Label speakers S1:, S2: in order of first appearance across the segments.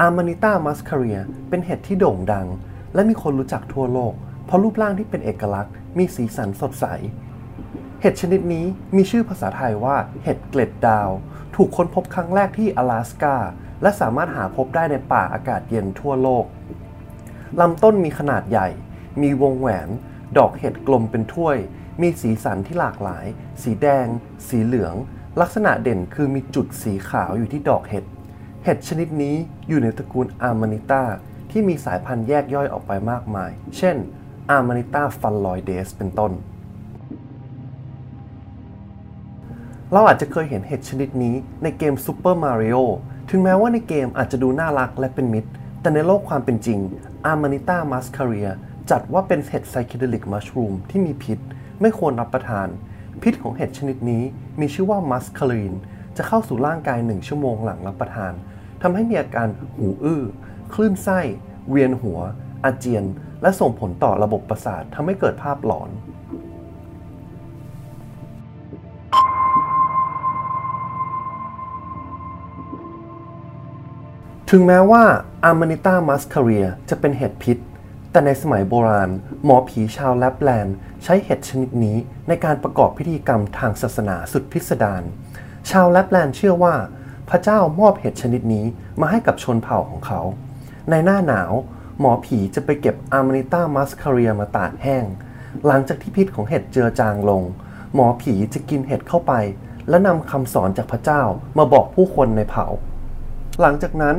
S1: อาร์มานิต้ามัสคาเรียเป็นเห็ดที่โด่งดัง และมีคนรู้จักทั่วโลก เพราะรูปร่างที่เป็นเอกลักษณ์ มีสีสันสดใส เห็ดชนิดนี้มีชื่อภาษาไทยว่าเห็ดเกล็ดดาว ถูกค้นพบครั้งแรกที่阿拉สกาและสามารถหาพบได้ในป่าอากาศเย็นทั่วโลก ลำต้นมีขนาดใหญ่ มีวงแหวน ดอกเห็ดกลมเป็นถ้วย มีสีสันที่หลากหลาย สีแดง สีเหลือง ลักษณะเด่นคือมีจุดสีขาวอยู่ที่ดอกเห็ด เห็ดชนิดนี้อยู่ในตระกูล Amanita ที่มีสายพันธุ์แยกย่อยออกไปมากมาย เช่น Amanita phalloides เป็นต้น เราอาจจะเคยเห็นเห็ดชนิดนี้ในเกม Super Mario ถึงแม้ว่าในเกมอาจจะดูน่ารักและเป็นมิตร แต่ในโลกความเป็นจริง Amanita muscaria จัดว่าเป็นเห็ด psychedelic mushroom ที่มีพิษ ไม่ควรรับประทาน พิษของเห็ดชนิดนี้มีชื่อว่ามัสคารีนจะเข้าสู่ร่างกาย1ชั่วโมงหลังรับประทาน ทำให้มีอาการหูอื้อ คลื่นไส้ เวียนหัว อาเจียน และส่งผลต่อระบบประสาททำให้เกิดภาพหลอน ถึงแม้ว่า Amanita muscaria จะเป็นเห็ดพิษ แต่ในสมัยโบราณ หมอผีชาวแลปแลนด์ใช้เห็ดชนิดนี้ในการประกอบพิธีกรรมทางศาสนาสุดพิสดาร ชาวแลปแลนด์เชื่อว่า พระเจ้ามอบเห็ดชนิดนี้มาให้กับชนเผ่าของเขา ในหน้าหนาวหมอผีจะไปเก็บ Amanita muscaria มาตากแห้ง หลังจากที่พิษของเห็ดเจือจางลง หมอผีจะกินเห็ดเข้าไป และนำคำสอนจากพระเจ้ามาบอกผู้คนในเผ่า หลังจากนั้น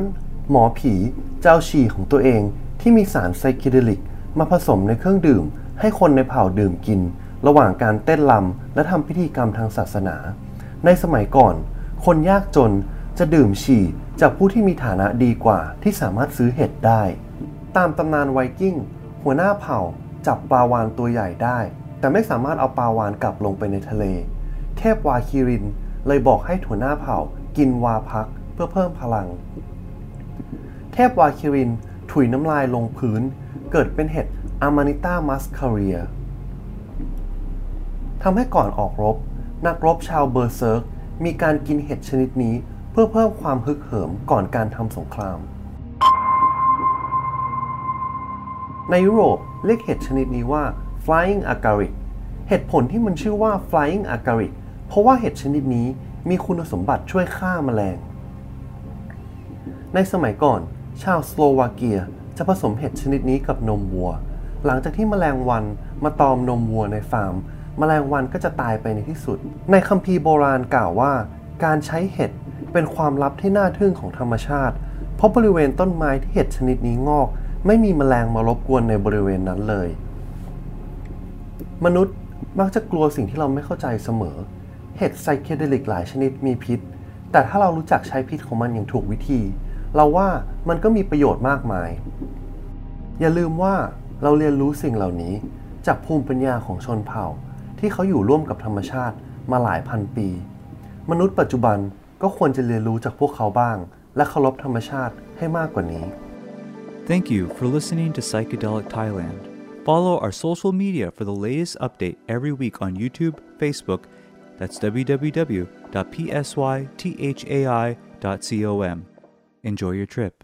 S1: หมอผีเจะเอาฉี่ของตัวเองที่มีสารไซคิเดลิก มาผสมในเครื่องดื่ม ให้คนในเผ่าดื่มกิน ระหว่างการเต้นรำและทำพิธีกรรมทางศาสนา ในสมัยก่อน คนยากจนจะดื่มฉี่จากผู้ที่มีฐานะดีกว่าที่สามารถซื้อเห็ดได้ ตามตำนานไวกิ้ง หัวหน้าเผ่าจับปลาวานตัวใหญ่ได้ แต่ไม่สามารถเอาปลาวานกลับลงไปในทะเล เทพวาคิรินเลยบอกให้หัวหน้าเผ่ากินวาพักเพื่อเพิ่มพลัง เทพวาคิรินถุยน้ำลายลงพื้น เกิดเป็นเห็ดอามานิต้ามัสคาเรียทำให้ก่อนออกรบ นักรบชาวเบอร์เซิร์ก มีการกินเห็ดชนิดนี้เพื่อเพิ่มความฮึกเหิมก่อนการทำสงคราม ในยุโรปเรียกเห็ดชนิดนี้ว่า flying agaric เหตุผลที่มันชื่อว่า flying agaric เพราะว่าเห็ดชนิดนี้มีคุณสมบัติช่วยฆ่าแมลง ในสมัยก่อน ชาวสโลวาเกียจะผสมเห็ดชนิดนี้กับนมวัว หลังจากที่แมลงวันมาตอมนมวัวในฟาร์ม แมลงวันก็จะตายไปในที่สุด ในคัมภีร์โบราณกล่าวว่า การใช้เห็ดเป็นความลับที่น่าทึ่งของธรรมชาติ เพราะบริเวณต้นไม้ที่เห็ดชนิดนี้งอก ไม่มีแมลงมารบกวนในบริเวณนั้นเลย มนุษย์มักจะกลัวสิ่งที่เราไม่เข้าใจเสมอ เห็ดไซเคเดลิกหลายชนิดมีพิษ แต่ถ้าเรารู้จักใช้พิษของมันอย่างถูกวิธี เราว่ามันก็มีประโยชน์มากมาย อย่าลืมว่าเราเรียนรู้สิ่งเหล่านี้จากภูมิปัญญาของชนเผ่า ที่เขาอยู่ร่วมกับธรรมชาติมาหลายพันปี มนุษย์ปัจจุบันก็ควรจะเรียนรู้จากพวกเขาบ้าง และเคารพธรรมชาติให้มากกว่านี้
S2: Thank you for listening to Psychedelic Thailand. Follow our social media for the latest update every week on YouTube, Facebook. That's www.psythai.com. Enjoy your trip.